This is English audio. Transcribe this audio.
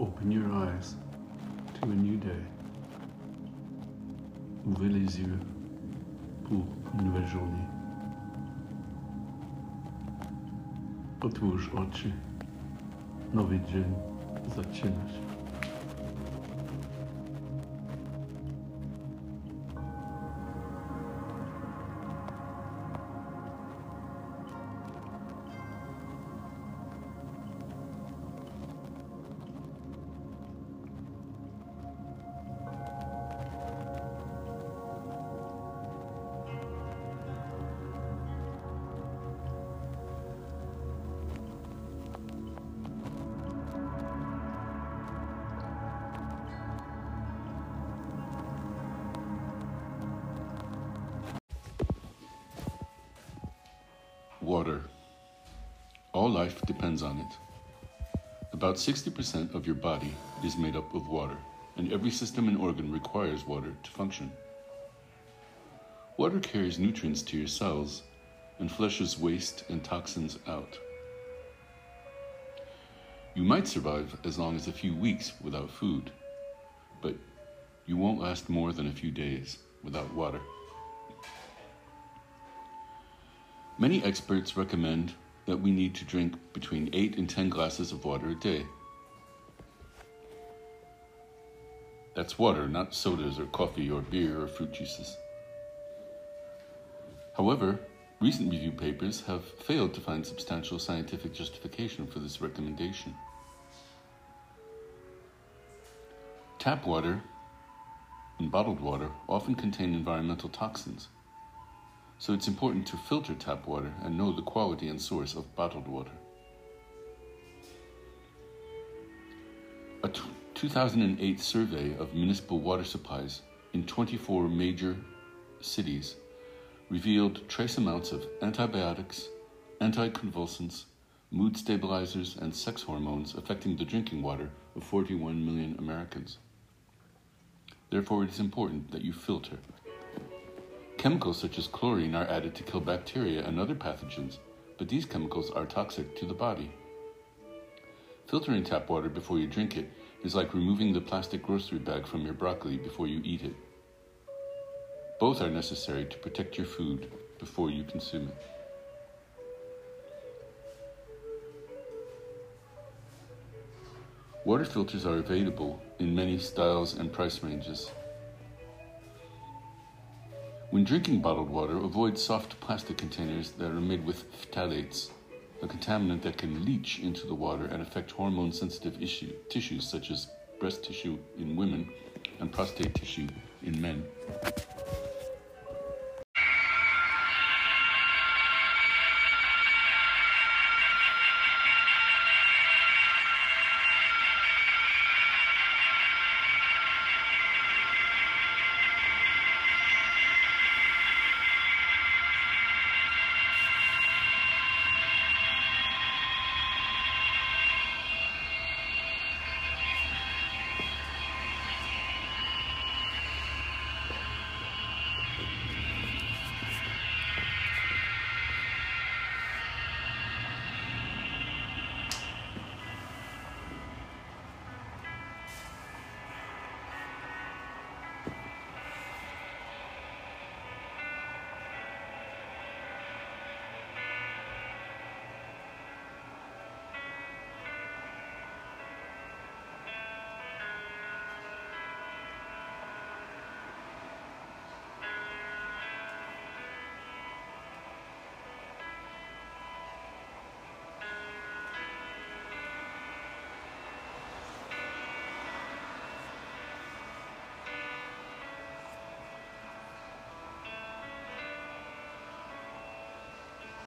Open your eyes to a new day. Ouvrez les yeux pour une nouvelle journée. Otwórz oczy. Nowy dzień zaczyna się. Water. All life depends on it. About 60% of your body is made up of water, and every system and organ requires water to function. Water carries nutrients to your cells and flushes waste and toxins out. You might survive as long as a few weeks without food, but you won't last more than a few days without water. Many experts recommend that we need to drink between 8 and 10 glasses of water a day. That's water, not sodas or coffee or beer or fruit juices. However, recent review papers have failed to find substantial scientific justification for this recommendation. Tap water and bottled water often contain environmental toxins so it's important to filter tap water and know the quality and source of bottled water. A t- 2008 survey of municipal water supplies in 24 major cities revealed trace amounts of antibiotics, anticonvulsants, mood stabilizers, and sex hormones affecting the drinking water of 41 million Americans. Therefore, it is important that you filter. Chemicals such as chlorine are added to kill bacteria and other pathogens, but these chemicals are toxic to the body. Filtering tap water before you drink it is like removing the plastic grocery bag from your broccoli before you eat it. Both are necessary to protect your food before you consume it. Water filters are available in many styles and price ranges. When drinking bottled water, avoid soft plastic containers that are made with phthalates, a contaminant that can leach into the water and affect hormone sensitive tissues such as breast tissue in women and prostate tissue in men.